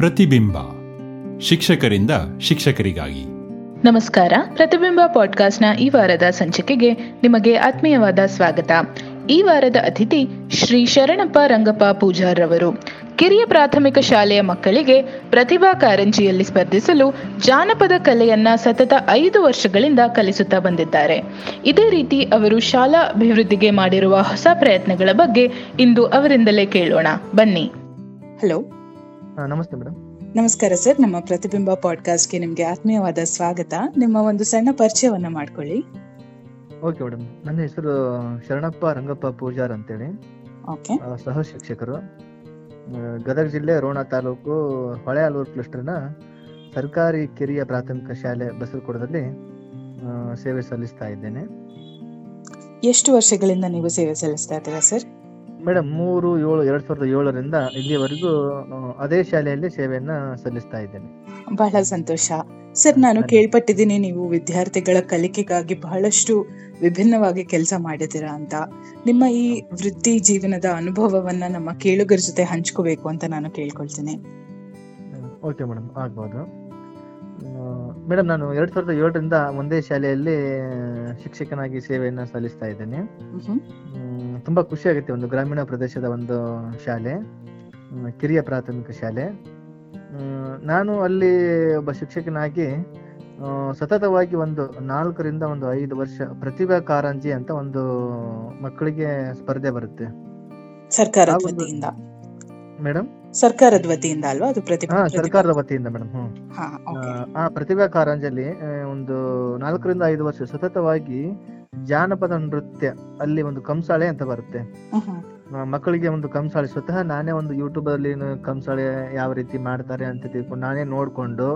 ಪ್ರತಿಬಿಂಬ. ಶಿಕ್ಷಕರಿಂದ ಶಿಕ್ಷಕರಿಗಾಗಿ. ನಮಸ್ಕಾರ. ಪ್ರತಿಬಿಂಬ ಪಾಡ್ಕಾಸ್ಟ್ನ ಈ ವಾರದ ಸಂಚಿಕೆಗೆ ನಿಮಗೆ ಆತ್ಮೀಯವಾದ ಸ್ವಾಗತ. ಈ ವಾರದ ಅತಿಥಿ ಶ್ರೀ ಶರಣಪ್ಪ ರಂಗಪ್ಪ ಪೂಜಾರವರು ಕಿರಿಯ ಪ್ರಾಥಮಿಕ ಶಾಲೆಯ ಮಕ್ಕಳಿಗೆ ಪ್ರತಿಭಾ ಕಾರಂಜಿಯಲ್ಲಿ ಸ್ಪರ್ಧಿಸಲು ಜಾನಪದ ಕಲೆಯನ್ನ ಸತತ ಐದು ವರ್ಷಗಳಿಂದ ಕಲಿಸುತ್ತಾ ಬಂದಿದ್ದಾರೆ. ಇದೇ ರೀತಿ ಅವರು ಶಾಲಾ ಅಭಿವೃದ್ಧಿಗೆ ಮಾಡಿರುವ ಹೊಸ ಪ್ರಯತ್ನಗಳ ಬಗ್ಗೆ ಇಂದು ಅವರಿಂದಲೇ ಕೇಳೋಣ. ಬನ್ನಿ. ಹಲೋ. ನಮಸ್ತೆ ಮೇಡಮ್. ನಮಸ್ಕಾರ ಸರ್ ನಮ್ಮ ಪ್ರತಿಬಿಂಬ ಪಾಡ್ಕಾಸ್ಟ್ಗೆ ನಿಮಗೆ ಆತ್ಮೀಯವಾದ ಸ್ವಾಗತ. ನಿಮ್ಮ ಒಂದು ಸಣ್ಣ ಪರಿಚಯವನ್ನ ಮಾಡ್ಕೊಳ್ಳಿ. Okay madam. ನನ್ನ ಹೆಸರು ಶರಣಪ್ಪ ರಂಗಪ್ಪ ಪೂಜಾರ್ ಅಂತೇಳಿ. ಓಕೆ. ಸಹ ಶಿಕ್ಷಕರು. ಗದಗ ಜಿಲ್ಲೆ ರೋಣ ತಾಲೂಕು ಹೊಳೆಆಲೂರು ಕ್ಲಸ್ಟರ್ನ ಸರ್ಕಾರಿ ಕಿರಿಯ ಪ್ರಾಥಮಿಕ ಶಾಲೆ ಬಸರಕೋಡದಲ್ಲಿ ಸೇವೆ ಸಲ್ಲಿಸ್ತಾ ಇದ್ದೇನೆ. ಎಷ್ಟು ವರ್ಷಗಳಿಂದ ನೀವು ಸೇವೆ ಸಲ್ಲಿಸ್ತಾ ಇದ್ದೀರಾ ಸರ್? ಮೇಡಮ್ ಮೂರು ಏಳು ಎರಡ್ ಸಾವಿರದ ಏಳರಿಂದ ಇಲ್ಲಿವರೆಗೂ ಆ, ಅದೇ ಶಾಲೆಯಲ್ಲಿ ಸೇವೆಯನ್ನ ಸಲ್ಲಿಸ್ತಾ ಇದ್ದೇನೆ. ಬಹಳ ಸಂತೋಷ. ಸರ್ ನಾನು ಕೇಳ್ಪಟ್ಟಿದ್ದೀನಿ ನೀವು ವಿದ್ಯಾರ್ಥಿಗಳ ಕಲಿಕೆಗಾಗಿ ಬಹಳಷ್ಟು ವಿಭಿನ್ನವಾಗಿ ಕೆಲಸ ಮಾಡಿದ್ದೀರಾ ಅಂತ. ನಿಮ್ಮ ಈ ವೃತ್ತಿ ಜೀವನದ ಅನುಭವವನ್ನ ನಮ್ಮ ಕೇಳುಗರ ಜೊತೆ ಹಂಚ್ಕೋಬೇಕು ಅಂತ ನಾನು ಕೇಳ್ಕೊಳ್ತೀನಿ. ಓಕೆ ಮೇಡಮ್ ಆಗ್ಬೋದು. ಮೇಡಮ್ ನಾನು ಎರಡ್ ಸಾವಿರದ ಏಳರಿಂದ ಒಂದೇ ಶಾಲೆಯಲ್ಲಿ ಶಿಕ್ಷಕನಾಗಿ ಸೇವೆಯನ್ನ ಸಲ್ಲಿಸ್ತಾ ಇದ್ದೇನೆ. ತುಂಬಾ ಖುಷಿ ಆಗುತ್ತೆ ಒಂದು ಗ್ರಾಮೀಣ ಪ್ರದೇಶದ ಒಂದು ಶಾಲೆ ಕಿರಿಯ ಪ್ರಾಥಮಿಕ ಶಾಲೆ. ನಾನು ಅಲ್ಲಿ ಒಬ್ಬ ಶಿಕ್ಷಕನಾಗಿ ಸತತವಾಗಿ ಒಂದು ನಾಲ್ಕರಿಂದ ಒಂದು ಐದು ವರ್ಷ ಪ್ರತಿಭಾ ಕಾರಂಜಿ ಅಂತ ಒಂದು ಮಕ್ಕಳಿಗೆ ಸ್ಪರ್ಧೆ ಬರುತ್ತೆ. ವತಿಯಿಂದ. ಮೇಡಮ್ ಸರ್ಕಾರದ ವತಿಯಿಂದ ಅಲ್ವಾ? ಅದು ಪ್ರತಿಭಾ ಸರ್ಕಾರದ ವತಿಯಿಂದ ಮೇಡಮ್ ಆ, ಪ್ರತಿಭಾ ಕಾರಂಜಲ್ಲಿ ಒಂದು ನಾಲ್ಕರಿಂದ ಐದು ವರ್ಷ ಸತತವಾಗಿ ಜಾನಪದ ನೃತ್ಯ ಅಲ್ಲಿ ಒಂದು ಕಂಸಾಳೆ ಅಂತ ಬರುತ್ತೆ. ಮಕ್ಕಳಿಗೆ ಒಂದು ಕಂಸಾಳೆ ಸ್ವತಃ ನಾನೇ ಒಂದು ಯೂಟ್ಯೂಬ್ ಅಲ್ಲಿ ಕಂಸಾಳೆ ಯಾವ ರೀತಿ ಮಾಡ್ತಾರೆ ಅಂತ ತಿಳ್ಕೊಂಡು ನಾನೇ ನೋಡ್ಕೊಂಡು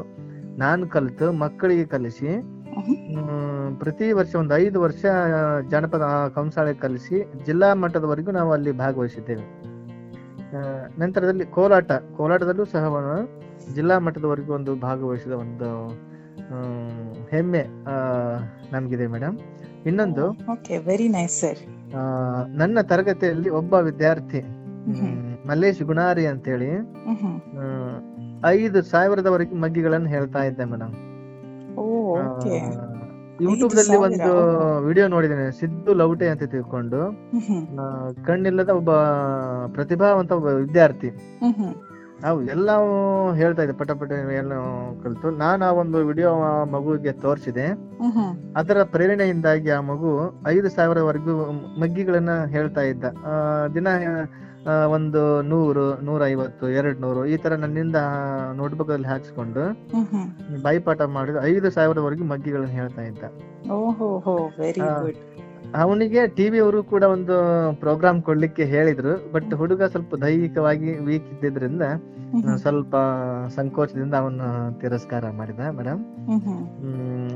ನಾನು ಕಲಿತು ಮಕ್ಕಳಿಗೆ ಕಲಿಸಿ ಪ್ರತಿ ವರ್ಷ ಒಂದು ಐದು ವರ್ಷ ಜಾನಪದ ಕಂಸಾಳೆ ಕಲಿಸಿ ಜಿಲ್ಲಾ ಮಟ್ಟದವರೆಗೂ ನಾವು ಅಲ್ಲಿ ಭಾಗವಹಿಸಿದ್ದೇವೆ. ನಂತರದಲ್ಲಿ ಕೋಲಾಟ. ಕೋಲಾಟದಲ್ಲೂ ಸಹ ಜಿಲ್ಲಾ ಮಟ್ಟದವರೆಗೂ ಒಂದು ಭಾಗವಹಿಸಿದ ಒಂದು ಹ್ಮ್, ಹೆಮ್ಮೆ ನಮಗಿದೆ ಮೇಡಮ್ ಇನ್ನೊಂದು ವೆರಿ ನೈಸ್ ಸರ್ ನನ್ನ ತರಗತಿಯಲ್ಲಿ ಒಬ್ಬ ವಿದ್ಯಾರ್ಥಿ ಮಲ್ಲೇಶ್ ಗುಣಾರಿ ಅಂತೇಳಿ ಹೇಳಿ ಐದು ಸಾವಿರದವರೆಗೆ ಮಗ್ಗಿಗಳನ್ನು ಹೇಳ್ತಾ ಇದ್ದೆ ಮೇಡಮ್ ಓಕೆ ಯೂಟ್ಯೂಬ್ನಲ್ಲಿ ಒಂದು ವಿಡಿಯೋ ನೋಡಿದ್ದೇನೆ. ಸಿದ್ದು ಲೌಟೆ ಅಂತ ತಿಳ್ಕೊಂಡು. ಕಣ್ಣಿಲ್ಲದ ಒಬ್ಬ ಪ್ರತಿಭಾವಂತ ಒಬ್ಬ ವಿದ್ಯಾರ್ಥಿ. ನಾವು ಎಲ್ಲ ಹೇಳ್ತಾ ಇದ್ದೆ ಪಟ ಪಟ ಎಲ್ಲ ಕಲಿತು. ನಾನು ಆ ಒಂದು ವಿಡಿಯೋ ಮಗುವಿಗೆ ತೋರಿಸಿದೆ. ಅದರ ಪ್ರೇರಣೆಯಿಂದಾಗಿ ಆ ಮಗು ಐದು ಸಾವಿರವರೆಗೂ ಮಗ್ಗಿಗಳನ್ನ ಹೇಳ್ತಾ ಇದ್ದ. ಆ, ದಿನ ಆ, ಒಂದು ನೂರು ನೂರ ಐವತ್ತು ಎರಡ್ ನೂರು ಈ ತರ ನನ್ನಿಂದ ನೋಟ್ಬುಕ್ ಅಲ್ಲಿ ಹಾಕ್ಸ್ಕೊಂಡು ಬೈಪಾಠ ಮಾಡಿದ ಐದು ಸಾವಿರವರೆಗೂ ಮಗ್ಗಿಗಳನ್ನ ಹೇಳ್ತಾ ಇದ್ದ. ಅವನಿಗೆ ಟಿವಿ ಅವರು ಕೂಡ ಒಂದು ಪ್ರೋಗ್ರಾಮ್ ಕೊಡ್ಲಿಕ್ಕೆ ಹೇಳಿದ್ರು ಬಟ್ ಹುಡುಗ ಸ್ವಲ್ಪ ದೈಹಿಕವಾಗಿ ವೀಕ್ ಇದ್ದಿದ್ರಿಂದ ಸ್ವಲ್ಪ ಸಂಕೋಚದಿಂದ ಅವನು ತಿರಸ್ಕಾರ ಮಾಡಿದ ಮೇಡಮ್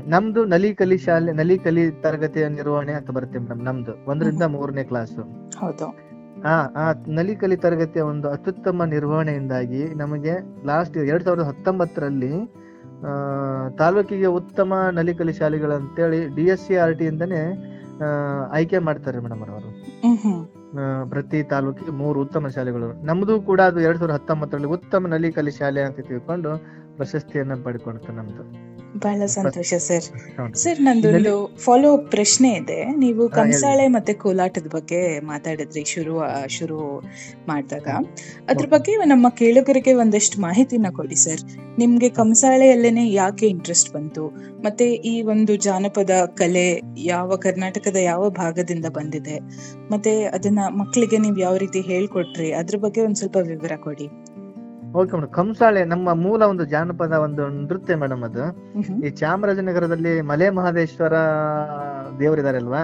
ನಮ್ದು ನಲಿ ಕಲಿ ಶಾಲೆ ನಲಿ ಕಲಿ ತರಗತಿಯ ನಿರ್ವಹಣೆ ಅಂತ ಬರುತ್ತೆ ಮೇಡಮ್ ನಮ್ದು ಒಂದರಿಂದ ಮೂರನೇ ಕ್ಲಾಸ್ ಹೌದು. ಆ ಆ ನಲಿಕಲಿ ತರಗತಿಯ ಒಂದು ಅತ್ಯುತ್ತಮ ನಿರ್ವಹಣೆಯಿಂದಾಗಿ ನಮಗೆ ಲಾಸ್ಟ್ ಎರಡ್ ಸಾವಿರದ ಹತ್ತೊಂಬತ್ತರಲ್ಲಿ ಆ, ತಾಲೂಕಿಗೆ ಉತ್ತಮ Nali Kali ಶಾಲೆಗಳಂತೇಳಿ D S C R T ಇಂದನೇ ಆಯ್ಕೆ ಮಾಡ್ತಾರೆ ಮೇಡಮ್ ಅವರು ಪ್ರತಿ ತಾಲೂಕಿಗೆ ಮೂರು ಉತ್ತಮ ಶಾಲೆಗಳು. ನಮ್ದು ಕೂಡ ಅದು ಎರಡ್ ಸಾವಿರದ ಹತ್ತೊಂಬತ್ತರಲ್ಲಿ ಉತ್ತಮ ನಲಿಕಲಿ ಶಾಲೆ ಅಂತ ತಿಳ್ಕೊಂಡು ಪ್ರಶಸ್ತಿಯನ್ನ ಪಡ್ಕೊಳ್ತು ನಮ್ದು. ಬಹಳ ಸಂತೋಷ ಸರ್. ಸರ್ ನಂದೊಂದು ಫಾಲೋ ಅಪ್ ಪ್ರಶ್ನೆ ಇದೆ. ನೀವು. ಕಂಸಾಳೆ ಮತ್ತೆ ಕೋಲಾಟದ ಬಗ್ಗೆ ಮಾತಾಡಿದ್ರಿ ಶುರು ಶುರು ಮಾಡಿದಾಗ. ಅದ್ರ ಬಗ್ಗೆ ನಮ್ಮ ಕೇಳುಗರಿಗೆ ಒಂದಷ್ಟು ಮಾಹಿತಿನ ಕೊಡಿ ಸರ್. ನಿಮ್ಗೆ ಕಂಸಾಳೆಯಲ್ಲೇನೆ ಯಾಕೆ ಇಂಟ್ರೆಸ್ಟ್ ಬಂತು? ಮತ್ತೆ ಈ ಒಂದು ಜಾನಪದ ಕಲೆ ಯಾವ ಕರ್ನಾಟಕದ ಯಾವ ಭಾಗದಿಂದ ಬಂದಿದೆ? ಮತ್ತೆ ಅದನ್ನ ಮಕ್ಕಳಿಗೆ ನೀವು ಯಾವ ರೀತಿ ಹೇಳ್ಕೊಟ್ರಿ? ಅದ್ರ ಬಗ್ಗೆ ಒಂದ್ ಸ್ವಲ್ಪ ವಿವರ ಕೊಡಿ. ಓಕೆ ಮೇಡಮ್ ಕಂಸಾಳೆ ನಮ್ಮ ಮೂಲ ಒಂದು ಜಾನಪದ ಒಂದು ನೃತ್ಯ ಮೇಡಮ್ ಅದು ಈ ಚಾಮರಾಜನಗರದಲ್ಲಿ ಮಲೆ ಮಹದೇಶ್ವರ ದೇವರಿದ್ದಾರೆ ಅಲ್ವಾ?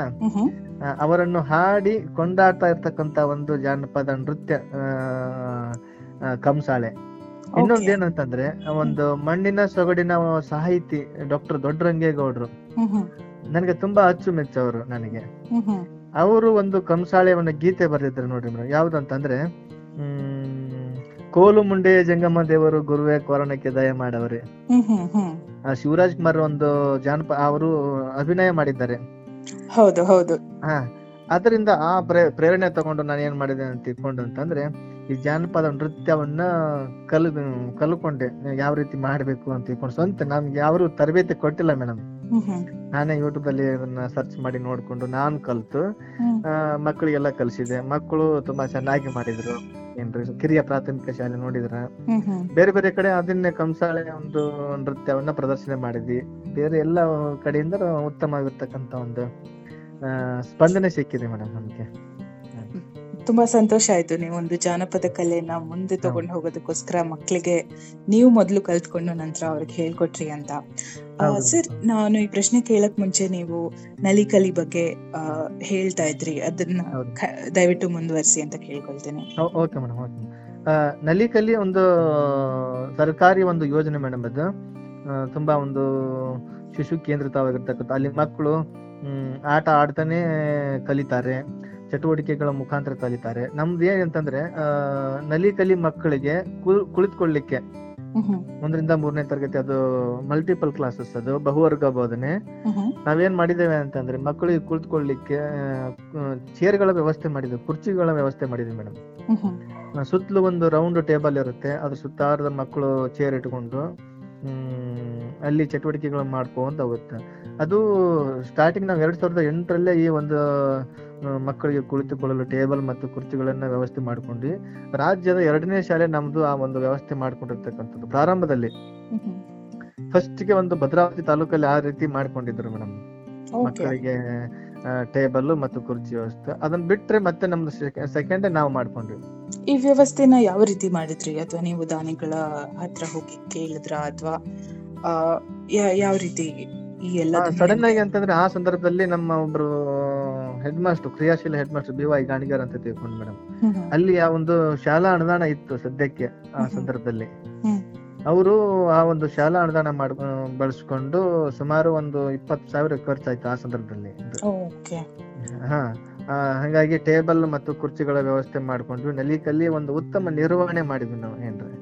ಅವರನ್ನು ಹಾಡಿ ಕೊಂಡಾಡ್ತಾ ಇರ್ತಕ್ಕಂತ ಒಂದು ಜಾನಪದ ನೃತ್ಯ ಕಂಸಾಳೆ ಇನ್ನೊಂದು. ಏನಂತಂದ್ರೆ ಒಂದು ಮಣ್ಣಿನ ಸೊಗಡಿನ ಸಾಹಿತಿ ಡಾಕ್ಟರ್ ದೊಡ್ಡರಂಗೇಗೌಡರು. ಮ್ಹ್ಮ್. ನನಗೆ ತುಂಬಾ ಅಚ್ಚುಮೆಚ್ಚವರು ನನಗೆ. ಅವರು ಒಂದು ಕಂಸಾಳೆ ಒಂದು ಗೀತೆ ಬರೆದಿದ್ರು ನೋಡ್ರಿ ಮೇಡಮ್ ಯಾವ್ದಂತಂದ್ರೆ ಹ್ಮ್ ಕೋಲು ಮುಂಡೆ ಜಂಗಮ್ಮ ದೇವರು ಗುರುವೆ ಕೋರಣಕ್ಕೆ ದಯ ಮಾಡವ್ರೆ. ಆ ಶಿವರಾಜ್ ಕುಮಾರ್ ಒಂದು ಜಾನಪ ಅವರು ಅಭಿನಯ ಮಾಡಿದ್ದಾರೆ. ಹೌದು ಹೌದು. ಹಾ ಅದರಿಂದ ಆ ಪ್ರೇ- ಪ್ರೇರಣೆ ತಗೊಂಡು ನಾನು ಏನ್ ಮಾಡಿದೆ ಅಂತ ತಿಳ್ಕೊಂಡು ಅಂತಂದ್ರೆ ಈ ಜಾನಪದ ನೃತ್ಯವನ್ನ ಕಲ್ ಕಲ್ಕೊಂಡೆ. ಯಾವ ರೀತಿ ಮಾಡ್ಬೇಕು ಅಂತ ತಿಳ್ಕೊಂಡು ಸ್ವಂತ ನಮ್ಗೆ ಯಾರು ತರಬೇತಿ ಕೊಟ್ಟಿಲ್ಲ ಮೇಡಮ್. ನಾನೇ ಯೂಟ್ಯೂಬ್ ಅಲ್ಲಿ ಅದನ್ನ ಸರ್ಚ್ ಮಾಡಿ ನೋಡ್ಕೊಂಡು ನಾನ್ ಕಲ್ತು. ಮಕ್ಕಳಿಗೆಲ್ಲ ಕಲಿಸಿದೆ. ಮಕ್ಕಳು ತುಂಬಾ ಚೆನ್ನಾಗಿ ಮಾಡಿದ್ರು. ಏನ್ರಿ ಕಿರಿಯ ಪ್ರಾಥಮಿಕ ಶಾಲೆ ನೋಡಿದ್ರ? ಬೇರೆ ಬೇರೆ ಕಡೆ ಅದನ್ನೇ ಕಂಸಾಳೆ ಒಂದು ನೃತ್ಯವನ್ನ ಪ್ರದರ್ಶನ ಮಾಡಿದ್ವಿ. ಬೇರೆ ಎಲ್ಲ ಕಡೆಯಿಂದ ಉತ್ತಮವಾಗಿರ್ತಕ್ಕಂತ ಒಂದು ಆ, ಸ್ಪಂದನೆ ಸಿಕ್ಕಿದೆ ಮೇಡಮ್ ನಮ್ಗೆ. ತುಂಬಾ ಸಂತೋಷ ಆಯ್ತು. ನೀವು ಒಂದು ಜಾನಪದ ಕಲೆಯನ್ನ ಮುಂದೆ ತಗೊಂಡು ಹೋಗೋದಕ್ಕೋಸ್ಕರ ಮಕ್ಕಳಿಗೆ ನೀವು ಮೊದಲು ಕಲ್ತ್ಕೊಂಡು ನಂತರ ಅವ್ರಿಗೆ ಹೇಳ್ಕೊಟ್ರಿ ಅಂತ. ಸರ್ ನಾನು ಈ ಪ್ರಶ್ನೆ ಕೇಳಕ್ ಮುಂಚೆ ನೀವು ನಲಿಕಲಿ ಬಗ್ಗೆ ಹೇಳ್ತಾ ಇದ್ರಿ. ಅದನ್ನ ದಯವಿಟ್ಟು ಮುಂದುವರಿಸಿ ಅಂತ ಕೇಳ್ಕೊಳ್ತೇನೆ. Okay madam okay. ನಲಿಕಲಿ ಒಂದು ಸರ್ಕಾರಿ ಒಂದು ಯೋಜನೆ ಮೇಡಮ್ ಅದು. ತುಂಬಾ ಒಂದು ಶಿಶು ಕೇಂದ್ರಿತವಾಗಿರ್ತಕ್ಕಂಥ ಅಲ್ಲಿ ಮಕ್ಕಳು ಆಟ ಆಡ್ತಾನೆ ಕಲಿತಾರೆ ಚಟುವಟಿಕೆಗಳ ಮುಖಾಂತರ ಕಲಿತಾರೆ. ನಮ್ದು ಏನಂತಂದ್ರೆ ನಲಿಕಲಿ ಮಕ್ಕಳಿಗೆ ಕುಳ್- ಕುಳಿತುಕೊಳ್ಳಿಕ್ಕೆ ಒಂದರಿಂದ ಮೂರನೇ ತರಗತಿ ಅದು ಮಲ್ಟಿಪಲ್ ಕ್ಲಾಸಸ್ ಅದು ಬಹುವರ್ಗ ಬೋಧನೆ. ನಾವೇನ್ ಮಾಡಿದ್ದೇವೆ ಅಂತಂದ್ರೆ ಮಕ್ಕಳಿಗೆ ಕುಳಿತುಕೊಳ್ಳಿಕ್ಕೆ ಚೇರ್ಗಳ ವ್ಯವಸ್ಥೆ ಮಾಡಿದ್ವಿ ಕುರ್ಚಿಗಳ ವ್ಯವಸ್ಥೆ ಮಾಡಿದ್ವಿ ಮೇಡಮ್. ಸುತ್ತಲೂ ಒಂದು ರೌಂಡ್ ಟೇಬಲ್ ಇರುತ್ತೆ ಅದ್ರ ಸುತ್ತಾರದ ಮಕ್ಕಳು ಚೇರ್ ಇಟ್ಕೊಂಡು ಹ್ಮ್ ಅಲ್ಲಿ ಚಟುವಟಿಕೆಗಳನ್ನ ಮಾಡ್ಕೊಂತ ಹೋಗುತ್ತೆ. ಅದು ಸ್ಟಾರ್ಟಿಂಗ್ ನಾವು ಎರಡ್ ಸಾವಿರದ ಎಂಟರಲ್ಲೇ ಈ ಒಂದು ಮಕ್ಕಳಿಗೆ ಕುಳಿತುಕೊಳ್ಳಲು ಟೇಬಲ್ ಮತ್ತು ಕುರ್ಚಿಗಳನ್ನ ವ್ಯವಸ್ಥೆ ಮಾಡ್ಕೊಂಡ್ವಿ. ರಾಜ್ಯದ ಎರಡನೇ ಶಾಲೆ ನಮ್ದು ಆ ಒಂದು ವ್ಯವಸ್ಥೆ ಮಾಡ್ಕೊಂಡಿರ್ತಕ್ಕಂಥದ್ದು ಪ್ರಾರಂಭದಲ್ಲಿ. ಫಸ್ಟ್ಗೆ ಒಂದು ಭದ್ರಾವತಿ ತಾಲೂಕಲ್ಲಿ ಆ ರೀತಿ ಮಾಡ್ಕೊಂಡಿದ್ರು ಮೇಡಮ್. ಮಕ್ಕಳಿಗೆ ಟೇಬಲ್ ಮತ್ತು ಕುರ್ಚಿ ವ್ಯವಸ್ಥೆ. ಅದನ್ನ ಬಿಟ್ರೆ ಮತ್ತೆ ನಮ್ದು ಸೆಕೆಂಡ್ ನಾವು ಮಾಡ್ಕೊಂಡ್ವಿ. ಈ ವ್ಯವಸ್ಥೆನ ಯಾವ ರೀತಿ ಮಾಡಿದ್ರಿ? ಅಥವಾ ನೀವು ದಾನಿಗಳ ಹತ್ರ ಹೋಗಿ ಕೇಳಿದ್ರ? ಅಥವಾ ಯಾವ ರೀತಿ ಈ ಎಲ್ಲ ಸಡನ್ ಆಗಿ ಅಂತಂದ್ರೆ ಆ ಸಂದರ್ಭದಲ್ಲಿ ನಮ್ಮ ಒಬ್ರು ಹೆಡ್ ಮಾಸ್ಟರ್ ಕ್ರಿಯಾಶೀಲ head master B Y Ganigar ಅಂತ ತಿಳ್ಕೊಂಡು ಮೇಡಮ್ ಅಲ್ಲಿ ಆ ಒಂದು ಶಾಲಾ ಅನುದಾನ ಇತ್ತು ಸದ್ಯಕ್ಕೆ ಆ ಸಂದರ್ಭದಲ್ಲಿ. ಅವರು ಆ ಒಂದು ಶಾಲಾ ಅನುದಾನ ಮಾಡ್ ಬಳಸ್ಕೊಂಡು ಸುಮಾರು ಒಂದು ಇಪ್ಪತ್ ಸಾವಿರ ಖರ್ಚಾಯ್ತು ಆ ಸಂದರ್ಭದಲ್ಲಿ. ಹಾ ಹಾಗಾಗಿ ಟೇಬಲ್ ಮತ್ತು ಕುರ್ಚಿಗಳ ವ್ಯವಸ್ಥೆ ಮಾಡ್ಕೊಂಡ್ವಿ ನಲಿಕಲ್ಲಿ ಒಂದು ಉತ್ತಮ ನಿರ್ವಹಣೆ ಮಾಡಿದ್ವಿ ನಾವು ಏನ್ರಿ.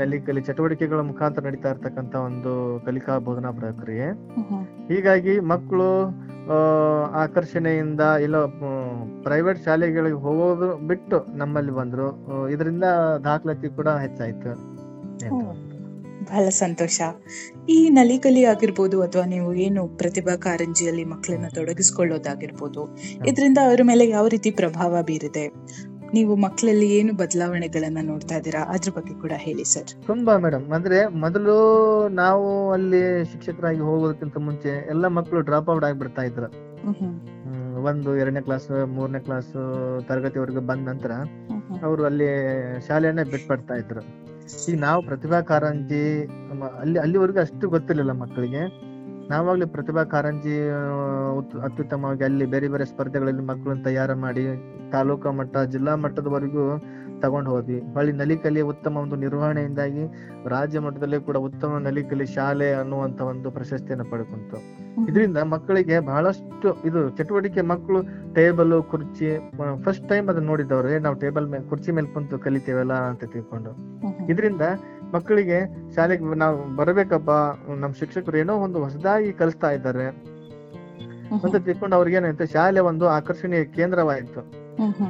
ನಲಿಕಲಿ ಚಟುವಟಿಕೆಗಳ ಮುಖಾಂತರ ನಡೀತಾ ಇರ್ತಕ್ಕಂತ ಒಂದು ಕಲಿಕಾ ಬೋಧನಾ ಪ್ರಕ್ರಿಯೆ. ಹೀಗಾಗಿ ಮಕ್ಕಳು ಆಕರ್ಷಣೆಯಿಂದ ಇಲ್ಲ ಪ್ರೈವೇಟ್ ಶಾಲೆಗಳಿಗೆ ಹೋಗೋದು ಬಿಟ್ಟು ನಮ್ಮಲ್ಲಿ ಬಂದ್ರು ಇದರಿಂದ ದಾಖಲಾತಿ ಕೂಡ ಹೆಚ್ಚಾಯ್ತು? ಬಹಳ ಸಂತೋಷ. ಈ ನಲಿಕಲಿ ಆಗಿರ್ಬೋದು ಅಥವಾ ನೀವು ಏನು ಪ್ರತಿಭಾ ಕಾರಂಜಿಯಲ್ಲಿ ಮಕ್ಕಳನ್ನ ತೊಡಗಿಸ್ಕೊಳ್ಳೋದಾಗಿರ್ಬೋದು ಇದರಿಂದ ಅವರ ಮೇಲೆ ಯಾವ ರೀತಿ ಪ್ರಭಾವ ಬೀರಿದೆ? ನೀವು ಮಕ್ಕಳಲ್ಲಿ ಏನು ಬದಲಾವಣೆಗಳನ್ನ ನೋಡ್ತಾ ಇದ್ದೀರಾ? ಅದ್ರ ಬಗ್ಗೆ ಕೂಡ ಹೇಳಿ ಸರ್ ತುಂಬಾ ಮೇಡಮ್ ಅಂದ್ರೆ ಮೊದಲು ನಾವು ಅಲ್ಲಿ ಶಿಕ್ಷಕರಾಗಿ ಹೋಗೋದಕ್ಕಿಂತ ಮುಂಚೆ ಎಲ್ಲ ಮಕ್ಕಳು ಡ್ರಾಪ್ ಔಟ್ ಆಗಿಬಿಡ್ತಾ ಇದ್ರು. ಒಂದು ಎರಡನೇ ಕ್ಲಾಸ್ ಮೂರನೇ ಕ್ಲಾಸ್ ತರಗತಿವರೆಗೂ ಬಂದ ನಂತರ ಅವರು ಅಲ್ಲಿ ಶಾಲೆಯನ್ನ ಬಿಟ್ಬಿಡ್ತಾ ಇದ್ರು. ಈಗ ನಾವು ಪ್ರತಿಭಾ ಕಾರಂಜಿ ಅಲ್ಲಿ ಅಲ್ಲಿವರೆಗೂ ಅಷ್ಟು ಗೊತ್ತಿರಲಿಲ್ಲ ಮಕ್ಕಳಿಗೆ. ನಾವಾಗ್ಲಿ ಪ್ರತಿಭಾ ಕಾರಂಜಿ ಅತ್ಯುತ್ತಮವಾಗಿ ಅಲ್ಲಿ ಬೇರೆ ಬೇರೆ ಸ್ಪರ್ಧೆಗಳಲ್ಲಿ ಮಕ್ಕಳನ್ನ ತಯಾರು ಮಾಡಿ ತಾಲೂಕಾ ಮಟ್ಟ ಜಿಲ್ಲಾ ಮಟ್ಟದವರೆಗೂ ತಗೊಂಡು ಹೋದ್ವಿ. ಹೊಳ್ಳಿ ನಲಿಕಲಿ ಉತ್ತಮ ಒಂದು ನಿರ್ವಹಣೆಯಿಂದಾಗಿ ರಾಜ್ಯ ಮಟ್ಟದಲ್ಲಿ ಕೂಡ ಉತ್ತಮ ನಲಿಕಲಿ ಶಾಲೆ ಅನ್ನುವಂತ ಒಂದು ಪ್ರಶಸ್ತಿಯನ್ನು ಪಡ್ಕೊಂತು. ಇದರಿಂದ ಮಕ್ಕಳಿಗೆ ಬಹಳಷ್ಟು ಇದು ಚಟುವಟಿಕೆ ಮಕ್ಕಳು ಟೇಬಲ್ ಕುರ್ಚಿ ಫಸ್ಟ್ ಟೈಮ್ ಅದನ್ನ ನೋಡಿದವ್ರೆ ನಾವು ಟೇಬಲ್ ಮೇಲೆ ಕುರ್ಚಿ ಮೇಲೆ ಕುಂತು ಕಲಿತೇವಲ್ಲ ಅಂತ ತಿಳ್ಕೊಂಡು. ಇದರಿಂದ ಮಕ್ಕಳಿಗೆ ಶಾಲೆಗೆ ನಾವು ಬರಬೇಕಪ್ಪ ನಮ್ ಶಿಕ್ಷಕರು ಏನೋ ಒಂದು ಹೊಸದಾಗಿ ಕಲಿಸ್ತಾ ಇದ್ದಾರೆ. ಅಂತ ತಿಳ್ಕೊಂಡು ಅವ್ರಿಗೆ ಏನಾಯ್ತು ಶಾಲೆ ಒಂದು ಆಕರ್ಷಣೀಯ ಕೇಂದ್ರವಾಯಿತು.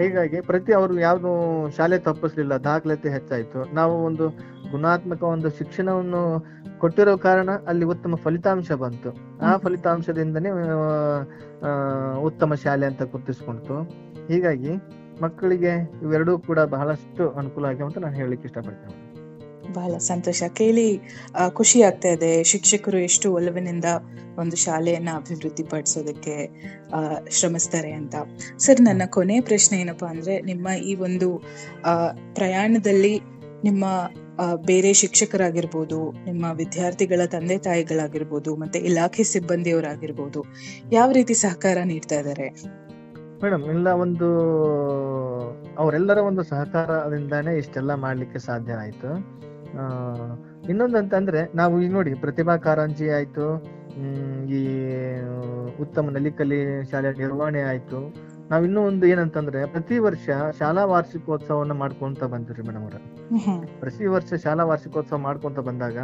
ಹೀಗಾಗಿ ಪ್ರತಿ ಅವರು ಯಾವ್ದು ಶಾಲೆ ತಪ್ಪಿಸ್ಲಿಲ್ಲ ದಾಖಲಾತಿ ಹೆಚ್ಚಾಯ್ತು. ನಾವು ಒಂದು ಗುಣಾತ್ಮಕ ಒಂದು ಶಿಕ್ಷಣವನ್ನು ಕೊಟ್ಟಿರೋ ಕಾರಣ ಅಲ್ಲಿ ಉತ್ತಮ ಫಲಿತಾಂಶ ಬಂತು. ಆ. ಫಲಿತಾಂಶದಿಂದನೇ ಉತ್ತಮ ಶಾಲೆ ಅಂತ ಗುರುತಿಸ್ಕೊಂಡ್ತು. ಹೀಗಾಗಿ ಮಕ್ಕಳಿಗೆ ಇವೆರಡೂ ಕೂಡ ಬಹಳಷ್ಟು ಅನುಕೂಲ ಆಗ್ಯಾವ ಅಂತ ನಾನು ಹೇಳಲಿಕ್ಕೆ ಇಷ್ಟಪಡ್ತೇನೆ. ಬಹಳ ಸಂತೋಷ ಕೇಳಿ ಖುಷಿ ಆಗ್ತಾ ಇದೆ. ಶಿಕ್ಷಕರು ಎಷ್ಟು ಒಲವಿನಿಂದ ಒಂದು ಶಾಲೆಯನ್ನ ಅಭಿವೃದ್ಧಿ ಪಡಿಸೋದಕ್ಕೆ ಶ್ರಮಿಸ್ತಾರೆ ಅಂತ. ಸರ್, ನನ್ನ ಕೊನೆ ಪ್ರಶ್ನೆ ಏನಪ್ಪಾ ಅಂದ್ರೆ, ನಿಮ್ಮ ಈ ಒಂದು ಪ್ರಯಾಣದಲ್ಲಿ ನಿಮ್ಮ ಬೇರೆ ಶಿಕ್ಷಕರಾಗಿರ್ಬೋದು, ನಿಮ್ಮ ವಿದ್ಯಾರ್ಥಿಗಳ ತಂದೆ ತಾಯಿಗಳಾಗಿರ್ಬೋದು, ಮತ್ತೆ ಇಲಾಖೆ ಸಿಬ್ಬಂದಿಯವರಾಗಿರ್ಬೋದು, ಯಾವ ರೀತಿ ಸಹಕಾರ ನೀಡ್ತಾ ಇದ್ದಾರೆ? ಮೇಡಮ್ ಇಲ್ಲ ಒಂದು, ಅವರೆಲ್ಲರ ಒಂದು ಸಹಕಾರದಿಂದಾನೇ ಇಷ್ಟೆಲ್ಲ ಮಾಡ್ಲಿಕ್ಕೆ ಸಾಧ್ಯ ಆಯ್ತು. ಆ, ಇನ್ನೊಂದಂತಂದ್ರೆ ನಾವು ಈಗ ನೋಡಿ ಪ್ರತಿಭಾ ಕಾರಂಜಿ ಆಯ್ತು ಹ್ಮ್, ಈ ಉತ್ತಮ ನಲಿಕಲಿ ಶಾಲೆಯ ನಿರ್ವಹಣೆ ಆಯ್ತು. ನಾವ್ ಇನ್ನೂ ಒಂದು ಏನಂತಂದ್ರೆ ಪ್ರತಿ ವರ್ಷ ಶಾಲಾ ವಾರ್ಷಿಕೋತ್ಸವವನ್ನ ಮಾಡ್ಕೊಂತ ಬಂದಿರಿ ಮೇಡಮ್ ಅವ್ರ. ಪ್ರತಿ ವರ್ಷ ಶಾಲಾ ವಾರ್ಷಿಕೋತ್ಸವ ಮಾಡ್ಕೊಂತ ಬಂದಾಗ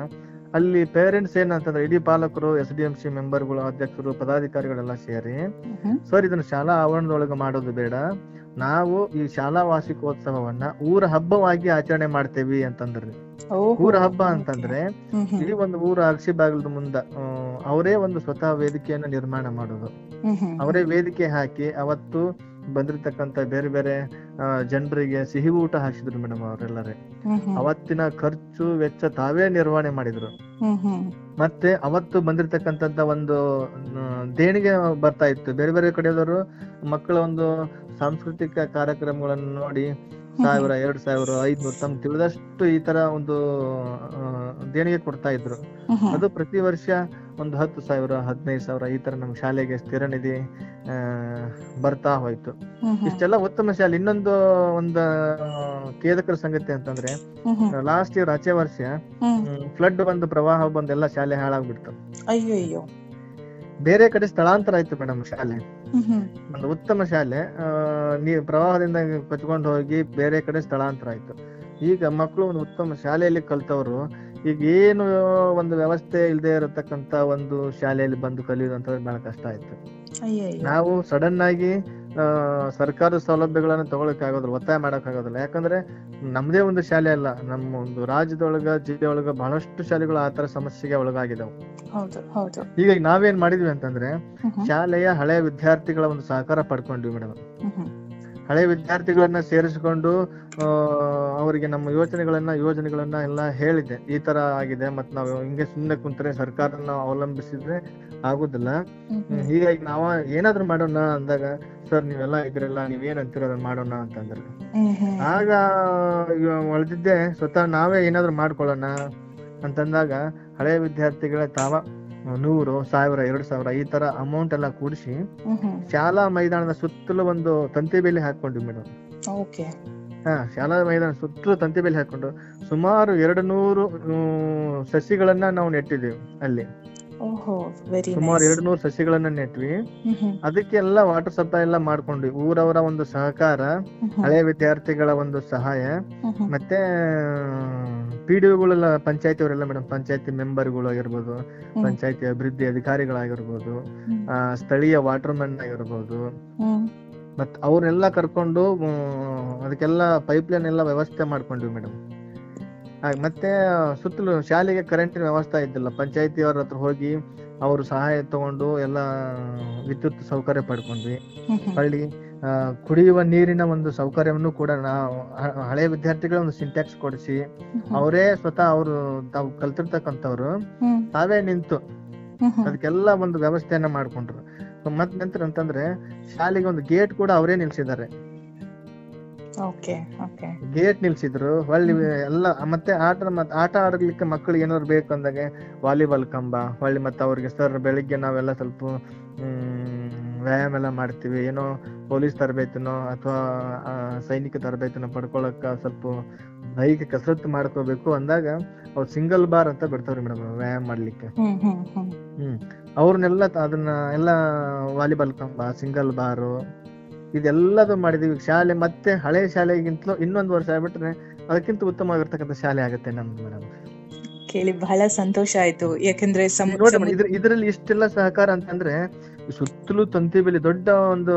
ಅಲ್ಲಿ ಪೇರೆಂಟ್ಸ್ ಏನಂತಂದ್ರೆ ಇಡೀ ಪಾಲಕರು ಎಸ್ ಡಿ ಎಂ ಸಿ ಮೆಂಬರ್ಗಳು ಅಧ್ಯಕ್ಷರು ಪದಾಧಿಕಾರಿಗಳೆಲ್ಲ ಸೇರಿ ಸರ್ ಇದನ್ನ ಶಾಲಾ ಆವರಣದೊಳಗೆ ಮಾಡೋದು ಬೇಡ. ನಾವು ಈ ಶಾಲಾ ವಾರ್ಷಿಕೋತ್ಸವವನ್ನ ಊರ ಹಬ್ಬವಾಗಿ ಆಚರಣೆ ಮಾಡ್ತೇವಿ ಅಂತಂದ್ರೆ ಊರ ಹಬ್ಬ. ಅಂತಂದ್ರೆ. ಈ ಒಂದು ಊರ ಅರಸಿ ಬಾಗಿಲದ ಮುಂದ ಅವರೇ ಒಂದು ಸ್ವತಃ ವೇದಿಕೆಯನ್ನು ನಿರ್ಮಾಣ ಮಾಡೋದು. ಅವರೇ ವೇದಿಕೆ ಹಾಕಿ ಅವತ್ತು ಬಂದಿರ್ತಕ್ಕಂತ ಬೇರೆ ಬೇರೆ ಜನರಿಗೆ ಸಿಹಿ ಊಟ ಹಾಕಿದ್ರು ಮೇಡಮ್ ಅವರೆಲ್ಲರೇ. ಅವತ್ತಿನ ಖರ್ಚು ವೆಚ್ಚ ತಾವೇ ನಿರ್ವಹಣೆ ಮಾಡಿದ್ರು. ಮತ್ತೆ ಅವತ್ತು ಬಂದಿರತಕ್ಕಂತ ಒಂದು ದೇಣಿಗೆ ಬರ್ತಾ ಇತ್ತು ಬೇರೆ ಬೇರೆ ಕಡೆಯವರು ಮಕ್ಕಳ ಒಂದು ಸಾಂಸ್ಕೃತಿಕ ಕಾರ್ಯಕ್ರಮಗಳನ್ನು ನೋಡಿ ಸಾವಿರ ಎರಡು ಸಾವಿರ ಐದ್ನೂರು ತಮ್ಗೆ ತಿಳಿದಷ್ಟು ಈ ತರ ಒಂದು ದೇಣಿಗೆ ಕೊಡ್ತಾ ಇದ್ರು. ಅದು ಪ್ರತಿ ವರ್ಷ ಒಂದು ಹತ್ತು ಸಾವಿರ ಹದಿನೈದು ಸಾವಿರ ಈ ತರ ನಮ್ಮ ಶಾಲೆಗೆ ಸ್ಥಿರ ನಿಧಿ ಆ, ಬರ್ತಾ ಹೋಯ್ತು. ಇಷ್ಟೆಲ್ಲ ಉತ್ತಮ ಶಾಲೆ ಇನ್ನೊಂದು ಒಂದು ಖೇದಕರ ಸಂಗತಿ ಅಂತಂದ್ರೆ. ಲಾಸ್ಟ್ ಇಯರ್ ಆಚೆ ವರ್ಷ ಫ್ಲಡ್ ಬಂದು ಪ್ರವಾಹ ಬಂದು ಎಲ್ಲಾ ಶಾಲೆ ಹಾಳಾಗ್ಬಿಡ್ತು ಅಯ್ಯೋ ಬೇರೆ ಕಡೆ ಸ್ಥಳಾಂತರ ಆಯ್ತು ಮೇಡಮ್ ಶಾಲೆ. ಒಂದು ಉತ್ತಮ ಶಾಲೆ ಪ್ರವಾಹದಿಂದ ಕೊಚ್ಕೊಂಡು ಹೋಗಿ ಬೇರೆ ಕಡೆ ಸ್ಥಳಾಂತರ ಆಯ್ತು ಈಗ ಮಕ್ಕಳು ಒಂದು ಉತ್ತಮ ಶಾಲೆಯಲ್ಲಿ ಕಲ್ತವ್ರು ಈಗ ಏನು ಒಂದು ವ್ಯವಸ್ಥೆ ಇಲ್ಲದೆ ಇರತಕ್ಕಂತ ಒಂದು ಶಾಲೆಯಲ್ಲಿ ಬಂದು ಕಲಿಯುವಂತ ಬಹಳ ಕಷ್ಟ ಆಯ್ತು. ನಾವು ಸಡನ್ ಆಗಿ ಸರ್ಕಾರದ ಸೌಲಭ್ಯಗಳನ್ನ ತಗೊಳಕ್ ಆಗೋದಿಲ್ಲ ಒತ್ತಾಯ ಮಾಡಕ್ ಆಗೋದಿಲ್ಲ ಯಾಕಂದ್ರೆ ನಮ್ದೇ ಒಂದು ಶಾಲೆ ಅಲ್ಲ ನಮ್ಮ ಒಂದು ರಾಜ್ಯದೊಳಗ ಜಿಲ್ಲೆಯೊಳಗ ಬಹಳಷ್ಟು ಶಾಲೆಗಳು ಆ ತರ ಸಮಸ್ಯೆಗೆ ಒಳಗಾಗಿದಾವೆ ಹೀಗಾಗಿ ನಾವೇನ್ ಮಾಡಿದ್ವಿ ಅಂತಂದ್ರೆ. ಶಾಲೆಯ ಹಳೆಯ ವಿದ್ಯಾರ್ಥಿಗಳ ಒಂದು ಸಹಕಾರ ಪಡ್ಕೊಂಡ್ವಿ ಮೇಡಮ್. ಹಳೆ ವಿದ್ಯಾರ್ಥಿಗಳನ್ನ ಸೇರಿಸಿಕೊಂಡು ಆ, ಅವರಿಗೆ ನಮ್ಮ ಯೋಚನೆಗಳನ್ನ ಯೋಜನೆಗಳನ್ನ ಎಲ್ಲ ಹೇಳಿದೆ ಈ ತರ ಆಗಿದೆ ಮತ್ ನಾವು ಹಿಂಗೆ ಸುಮ್ಮನೆ ಕುಂತ್ರೆ ಸರ್ಕಾರನ ಅವಲಂಬಿಸಿದ್ರೆ ಆಗುದಿಲ್ಲ. ಹೀಗಾಗಿ ನಾವ ಏನಾದ್ರು ಮಾಡೋಣ ಅಂದಾಗ ಸರ್ ನೀವೆಲ್ಲ ಇದ್ರೆಲ್ಲ ನೀವೇನ್ ಅಂತೀರ ಅದನ್ನ ಮಾಡೋಣ ಅಂತಂದ್ರೆ. ಆಗ ಒಳದಿದ್ದೆ ಸ್ವತಃ ನಾವೇ ಏನಾದ್ರು ಮಾಡ್ಕೊಳ್ಳೋಣ ಅಂತಂದಾಗ ಹಳೆ ವಿದ್ಯಾರ್ಥಿಗಳ ತಾವ ನೂರು ಸಾವಿರ ಎರಡು ಸಾವಿರ ಈ ತರ ಅಮೌಂಟ್ ಎಲ್ಲ ಕೂಡಿಸಿ. ಶಾಲಾ ಮೈದಾನದ ಸುತ್ತಲೂ ಒಂದು ತಂತಿ ಬೇಲಿ ಹಾಕೊಂಡ್ವಿ ಮೇಡಮ್ ಹಾ ಶಾಲಾ ಮೈದಾನ ಸುತ್ತಲೂ ತಂತಿ ಬೇಲಿ ಹಾಕೊಂಡು ಸುಮಾರು ಎರಡು ನೂರು ಸಸಿಗಳನ್ನ ನಾವು ನೆಟ್ಟಿದ್ದೀವಿ ಅಲ್ಲಿ. ಸುಮಾರು ಎರಡು ನೂರು ಸಸಿಗಳನ್ನ ನೆಟ್ವಿ. ಅದಕ್ಕೆಲ್ಲ ವಾಟರ್ ಸಪ್ಲೈ ಎಲ್ಲ ಮಾಡ್ಕೊಂಡ್ವಿ. ಊರವರ ಒಂದು ಸಹಕಾರ ಹಳೆ ವಿದ್ಯಾರ್ಥಿಗಳ ಒಂದು ಸಹಾಯ ಮತ್ತೆ ಪಿ ಡಿ ಒಗಳೆಲ್ಲ ಪಂಚಾಯತಿ ಅವರೆಲ್ಲ ಮೇಡಮ್ ಪಂಚಾಯತಿ ಮೆಂಬರ್ಗಳು ಆಗಿರ್ಬೋದು ಪಂಚಾಯತಿ ಅಭಿವೃದ್ಧಿ ಅಧಿಕಾರಿಗಳಾಗಿರ್ಬೋದು ಸ್ಥಳೀಯ ವಾಟರ್ ಮ್ಯಾನ್ ಆಗಿರ್ಬೋದು ಮತ್ ಅವ್ರನ್ನೆಲ್ಲ ಕರ್ಕೊಂಡು ಅದಕ್ಕೆಲ್ಲ ಪೈಪ್ ಲೈನ್ ಎಲ್ಲ ವ್ಯವಸ್ಥೆ ಮಾಡ್ಕೊಂಡ್ವಿ ಮೇಡಮ್ ಮತ್ತೆ ಸುತ್ತಲೂ ಶಾಲೆಗೆ ಕರೆಂಟಿನ ವ್ಯವಸ್ಥೆ ಇದ್ದಿಲ್ಲ. ಪಂಚಾಯತಿ ಅವ್ರ ಹತ್ರ ಹೋಗಿ ಅವರು ಸಹಾಯ ತಗೊಂಡು ಎಲ್ಲ ವಿದ್ಯುತ್ ಸೌಕರ್ಯ ಪಡ್ಕೊಂಡ್ವಿ. ಹಳ್ಳಿ ಕುಡಿಯುವ ನೀರಿನ ಒಂದು ಸೌಕರ್ಯವನ್ನು ಕೂಡ ನಾವು ಹಳೆ ವಿದ್ಯಾರ್ಥಿಗಳ ಒಂದು ಸಿಂಟ್ಯಾಕ್ಸ್ ಕೊಡಿಸಿ ಅವರೇ ಸ್ವತಃ ಅವರು ತಾವು ಕಲ್ತಿರ್ತಕ್ಕಂಥವ್ರು ತಾವೇ ನಿಂತು ಅದಕ್ಕೆಲ್ಲ ಒಂದು ವ್ಯವಸ್ಥೆಯನ್ನ ಮಾಡ್ಕೊಂಡ್ರು. ಮತ್ ನಂತರ ಅಂತಂದ್ರೆ ಶಾಲೆಗೆ ಒಂದು ಗೇಟ್ ಕೂಡ ಅವರೇ ನಿಲ್ಸಿದ್ದಾರೆ. ಗೇಟ್ ನಿಲ್ಸಿದ್ರು ಹೊಳ್ಳಿ ಎಲ್ಲ ಮತ್ತೆ ಆಟ ಆಟ ಆಡ್ಲಿಕ್ಕೆ ಮಕ್ಕಳಿಗೆ ಏನಾದ್ರು ಬೇಕು ಅಂದಾಗ ವಾಲಿಬಾಲ್ ಕಂಬ ಹೊಳ್ಳಿ ಮತ್ತೆ ಅವ್ರಿಗೆ ಸರ್ ಬೆಳಿಗ್ಗೆ ನಾವೆಲ್ಲ ಸ್ವಲ್ಪ ಹ್ಮ್ ವ್ಯಾಯಾಮ ಎಲ್ಲ ಮಾಡ್ತೀವಿ. ಏನೋ ಪೊಲೀಸ್ ತರಬೇತಿನೋ ಅಥವಾ ಸೈನಿಕ ತರಬೇತಿನೋ ಪಡ್ಕೊಳಕ ಸ್ವಲ್ಪ ದೈಹಿಕ ಕಸರತ್ತು ಮಾಡ್ಕೋಬೇಕು ಅಂದಾಗ ಅವ್ರು ಸಿಂಗಲ್ ಬಾರ್ ಅಂತ ಬಿಡ್ತಾವ್ರಿ ಮೇಡಮ್ ವ್ಯಾಯಾಮ ಮಾಡ್ಲಿಕ್ಕೆ. ಹ್ಮ್ ಅವ್ರನ್ನೆಲ್ಲ ಅದನ್ನ ಎಲ್ಲ ವಾಲಿಬಾಲ್ ಕಂಬ ಸಿಂಗಲ್ ಬಾರು ಇದೆಲ್ಲದು ಮಾಡಿದೀವಿ. ಶಾಲೆ ಮತ್ತೆ ಹಳೆ ಶಾಲೆಗಿಂತಲೂ ಇನ್ನೊಂದು ವರ್ಷ ಆಗ್ಬಿಟ್ರೆ ಅದಕ್ಕಿಂತ ಉತ್ತಮವಾಗಿರ್ತಕ್ಕಂಥ ಶಾಲೆ ಆಗುತ್ತೆ ನಮ್ದು ಮೇಡಮ್. ಕೇಳಿ ಬಹಳ ಸಂತೋಷ ಆಯ್ತು. ಯಾಕಂದ್ರೆ ಇದ್ರಲ್ಲಿ ಇಷ್ಟೆಲ್ಲ ಸಹಕಾರ ಅಂತಂದ್ರೆ ಸುತ್ತಲೂ ತಂತಿ ಬೇಲಿ ದೊಡ್ಡ ಒಂದು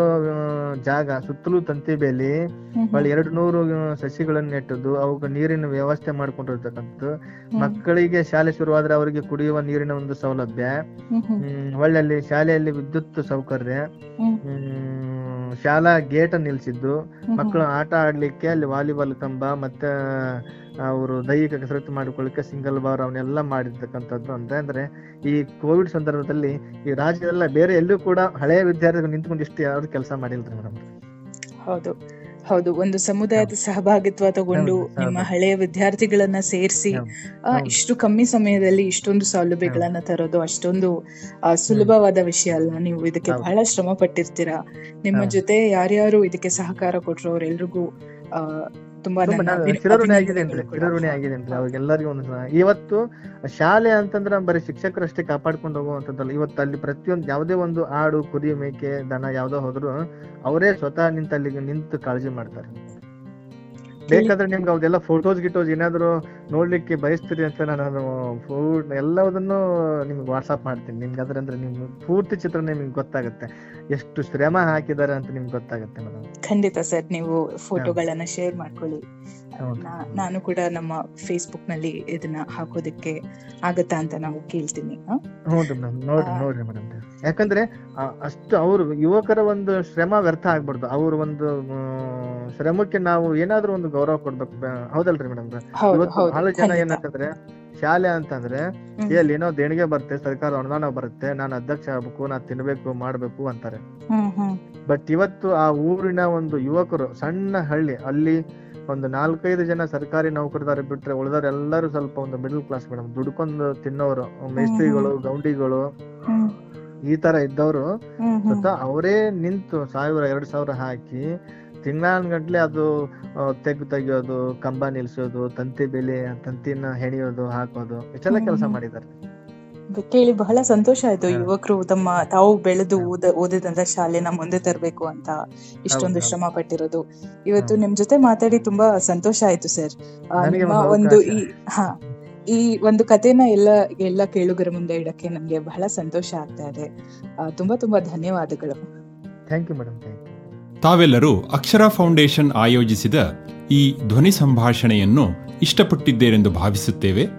ಜಾಗ ಸುತ್ತಲೂ ತಂತಿ ಬೇಲಿ ಒಳ್ಳೆ ಎರಡು ನೂರು ಸಸಿಗಳನ್ನು ನೆಟ್ಟದ್ದು ಅವಕ್ಕೆ ನೀರಿನ ವ್ಯವಸ್ಥೆ ಮಾಡ್ಕೊಂಡಿರ್ತಕ್ಕಂಥದ್ದು. ಮಕ್ಕಳಿಗೆ ಶಾಲೆ ಶುರುವಾದ್ರೆ ಅವರಿಗೆ ಕುಡಿಯುವ ನೀರಿನ ಒಂದು ಸೌಲಭ್ಯ. ಹ್ಮ್ ಅಲ್ಲಿ ಶಾಲೆಯಲ್ಲಿ ವಿದ್ಯುತ್ ಸೌಕರ್ಯ. ಶಾಲಾ ಗೇಟ್ ನಿಲ್ಸಿದ್ದು. ಮಕ್ಕಳು ಆಟ ಆಡ್ಲಿಕ್ಕೆ ಅಲ್ಲಿ ವಾಲಿಬಾಲ್ ಕಂಬ ಮತ್ತೆ ಅವರು ದೈಹಿಕ ಕಸರತ್ತು ಮಾಡಿಕೊಳ್ಳಿಕ್ಕೆ ಸಿಂಗಲ್ ಬಾರ್ ಅವನ್ನೆಲ್ಲ ಮಾಡಿರ್ತಕ್ಕಂಥದ್ದು ಅಂತ. ಅಂದ್ರೆ ಈ ಕೋವಿಡ್ ಸಂದರ್ಭದಲ್ಲಿ ಈ ರಾಜ್ಯದಲ್ಲ ಬೇರೆ ಎಲ್ಲೂ ಕೂಡ ಹಳೆಯ ವಿದ್ಯಾರ್ಥಿಗಳು ನಿಂತ್ಕೊಂಡು ಇಷ್ಟು ಯಾರು ಕೆಲಸ ಮಾಡಿಲ್ರಿ ಮೇಡಮ್? ಹೌದು. ಹೌದು. ಒಂದು ಸಮುದಾಯದ ಸಹಭಾಗಿತ್ವ ತಗೊಂಡು. ನಿಮ್ಮ ಹಳೆಯ ವಿದ್ಯಾರ್ಥಿಗಳನ್ನ ಸೇರಿಸಿ ಇಷ್ಟು ಕಮ್ಮಿ ಸಮಯದಲ್ಲಿ ಇಷ್ಟೊಂದು ಸೌಲಭ್ಯಗಳನ್ನ ತರೋದು ಅಷ್ಟೊಂದು ಸುಲಭವಾದ ವಿಷಯ ಅಲ್ಲ ನೀವು ಇದಕ್ಕೆ ಬಹಳ ಶ್ರಮ ಪಟ್ಟಿರ್ತೀರಾ? ನಿಮ್ಮ ಜೊತೆ ಯಾರ್ಯಾರು ಇದಕ್ಕೆ ಸಹಕಾರ ಕೊಟ್ರು ಅವ್ರೆಲ್ರಿಗೂ ತುಂಬಾ ಚಿರಋಣಿ ಆಗಿದ್ದೇನ್ರಿ ಚಿರಋಣಿ ಆಗಿದ್ದೇನ್ರಿ ಅವ್ರಿಗೆಲ್ಲರಿಗೂ ಒಂದು. ಇವತ್ತು ಶಾಲೆ ಅಂತಂದ್ರೆ ಬರೀ ಶಿಕ್ಷಕರಷ್ಟೇ ಕಾಪಾಡ್ಕೊಂಡು ಹೋಗುವಂತದ್ದಲ್ಲ ಇವತ್ತು ಅಲ್ಲಿ ಪ್ರತಿಯೊಂದು ಯಾವುದೇ ಒಂದು ಆಡು ಕುರಿ ಮೇಕೆ ದನ ಯಾವ್ದೋ ಹೋದ್ರು ಅವರೇ ಸ್ವತಃ ನಿಂತ ಅಲ್ಲಿಗೆ ನಿಂತು ಕಾಳಜಿ ಮಾಡ್ತಾರೆ. ಬೇಕಾದ್ರೆ ನಿಮ್ಗೆ ಅವ್ದೆಲ್ಲ ಫೋಟೋಸ್ ಗಿಟೋಸ್ ಏನಾದ್ರು ನೋಡ್ಲಿಕ್ಕೆ ಬಯಸ್ತೀರಿ ಅಂತ ನಾನು ಫುಡ್ ಎಲ್ಲದನ್ನು ನಿಮ್ಗೆ ವಾಟ್ಸಪ್ ಮಾಡ್ತೀನಿ. ನಿಮ್ಗೆ ಅದ್ರಂದ್ರೆ ನಿಮ್ಗೆ ಪೂರ್ತಿ ಚಿತ್ರ ನಿಮ್ಗೆ ಗೊತ್ತಾಗುತ್ತೆ. ಎಷ್ಟು ಶ್ರಮ ಹಾಕಿದ್ದಾರೆ ಅಂತ ನಿಮ್ಗೆ ಗೊತ್ತಾಗುತ್ತೆ ಮೇಡಮ್ ಖಂಡಿತ ಸರ್ ನೀವು ಫೋಟೋಗಳನ್ನ ಶೇರ್ ಮಾಡ್ಕೊಳ್ಳಿ. ನಾನು ಕೂಡ ನಮ್ಮ ಫೇಸ್ಬುಕ್ನಲ್ಲಿ ಇದನ್ನ ಹಾಕೋದಕ್ಕೆ ಆಗತ್ತಾ ಅಂತ ನಾವು ಕೇಳ್ತೀನಿ. ನೋಡ್ರಿ ಮೇಡಮ್ ನೋಡ್ರಿ. ನೋಡ್ರಿ ಮೇಡಮ್ ಯಾಕಂದ್ರೆ ಅಷ್ಟು ಅವರು ಯುವಕರ ಒಂದು ಶ್ರಮ ವ್ಯರ್ಥ ಆಗ್ಬಾರ್ದು. ಅವ್ರ ಒಂದು ಶ್ರಮಕ್ಕೆ ನಾವು ಏನಾದ್ರೂ ಒಂದು ಗೌರವ ಕೊಡ್ಬೇಕು ಹೌದಲ್ರಿ ಮೇಡಮ್ ಬಹಳ ಜನ ಏನಂತಂದ್ರೆ ಶಾಲೆ ಅಂತಂದ್ರೆ. ಎಲ್ಲಿ ಏನೋ ದೇಣಿಗೆ ಬರುತ್ತೆ ಸರ್ಕಾರ ಅನುದಾನ ಬರುತ್ತೆ ನಾನು ಅಧ್ಯಕ್ಷ ಆಗ್ಬೇಕು ನಾ ತಿನ್ಬೇಕು ಮಾಡ್ಬೇಕು ಅಂತಾರೆ. ಬಟ್ ಇವತ್ತು ಆ ಊರಿನ ಒಂದು ಯುವಕರು ಸಣ್ಣ ಹಳ್ಳಿ ಅಲ್ಲಿ ಒಂದು ನಾಲ್ಕೈದು ಜನ ಸರ್ಕಾರಿ ನೌಕರದಾರ ಬಿಟ್ರೆ ಉಳಿದವ್ರು ಎಲ್ಲರೂ ಸ್ವಲ್ಪ ಒಂದು ಮಿಡಲ್ ಕ್ಲಾಸ್ ಮೇಡಮ್ ದುಡ್ಕೊಂಡು ತಿನ್ನೋರು ಮೇಸ್ತ್ರಿಗಳು ಗೌಂಡಿಗಳು ಈ ತರ ಇದ್ದವರು ಅವರೇ ನಿಂತು ಸಾವಿರ ಎರಡ್ ಸಾವಿರ ಹಾಕಿ ತಿಂಗಳಾನ್ಗಟ್ಲೆ ಅದು ತೆಗ್ ತೆಗಿಯೋದು ಕಂಬ ನಿಲ್ಸೋದು ತಂತಿ ಬೆಲೆ ತಂತಿನ ಹೆಣಿಯೋದು ಹಾಕೋದು ಇಷ್ಟೆಲ್ಲ ಕೆಲಸ. ಮಾಡಿದ್ದಾರೆ. ಕೇಳಿ ಬಹಳ ಸಂತೋಷ ಆಯ್ತು. ಯುವಕರು ತಮ್ಮ ತಾವು ಬೆಳೆದು ಓದ ಓದಿದಂತ ಶಾಲೆನ ಮುಂದೆ ತರಬೇಕು ಅಂತ ಇಷ್ಟೊಂದು ಶ್ರಮ ಪಟ್ಟಿರೋದು. ಇವತ್ತು. ನಿಮ್ ಜೊತೆ ಮಾತಾಡಿ ತುಂಬಾ ಸಂತೋಷ ಆಯ್ತು ಸರ್. ನಿಮ್ಮ ಒಂದು ಈ ಹಾ ಈ ಒಂದು ಕಥೆನ ಎಲ್ಲ ಎಲ್ಲ ಕೇಳುಗರ ಮುಂದೆ ಇಡಕ್ಕೆ ನಮ್ಗೆ ಬಹಳ ಸಂತೋಷ ಆಗ್ತಾ ಇದೆ. ಆ, ತುಂಬಾ ತುಂಬಾ ಧನ್ಯವಾದಗಳು. Thank you madam thank you ತಾವೆಲ್ಲರೂ ಅಕ್ಷರ ಫೌಂಡೇಶನ್ ಆಯೋಜಿಸಿದ ಈ ಧ್ವನಿ ಸಂಭಾಷಣೆಯನ್ನು ಇಷ್ಟಪಟ್ಟಿದ್ದೇರೆಂದು ಭಾವಿಸುತ್ತೇವೆ.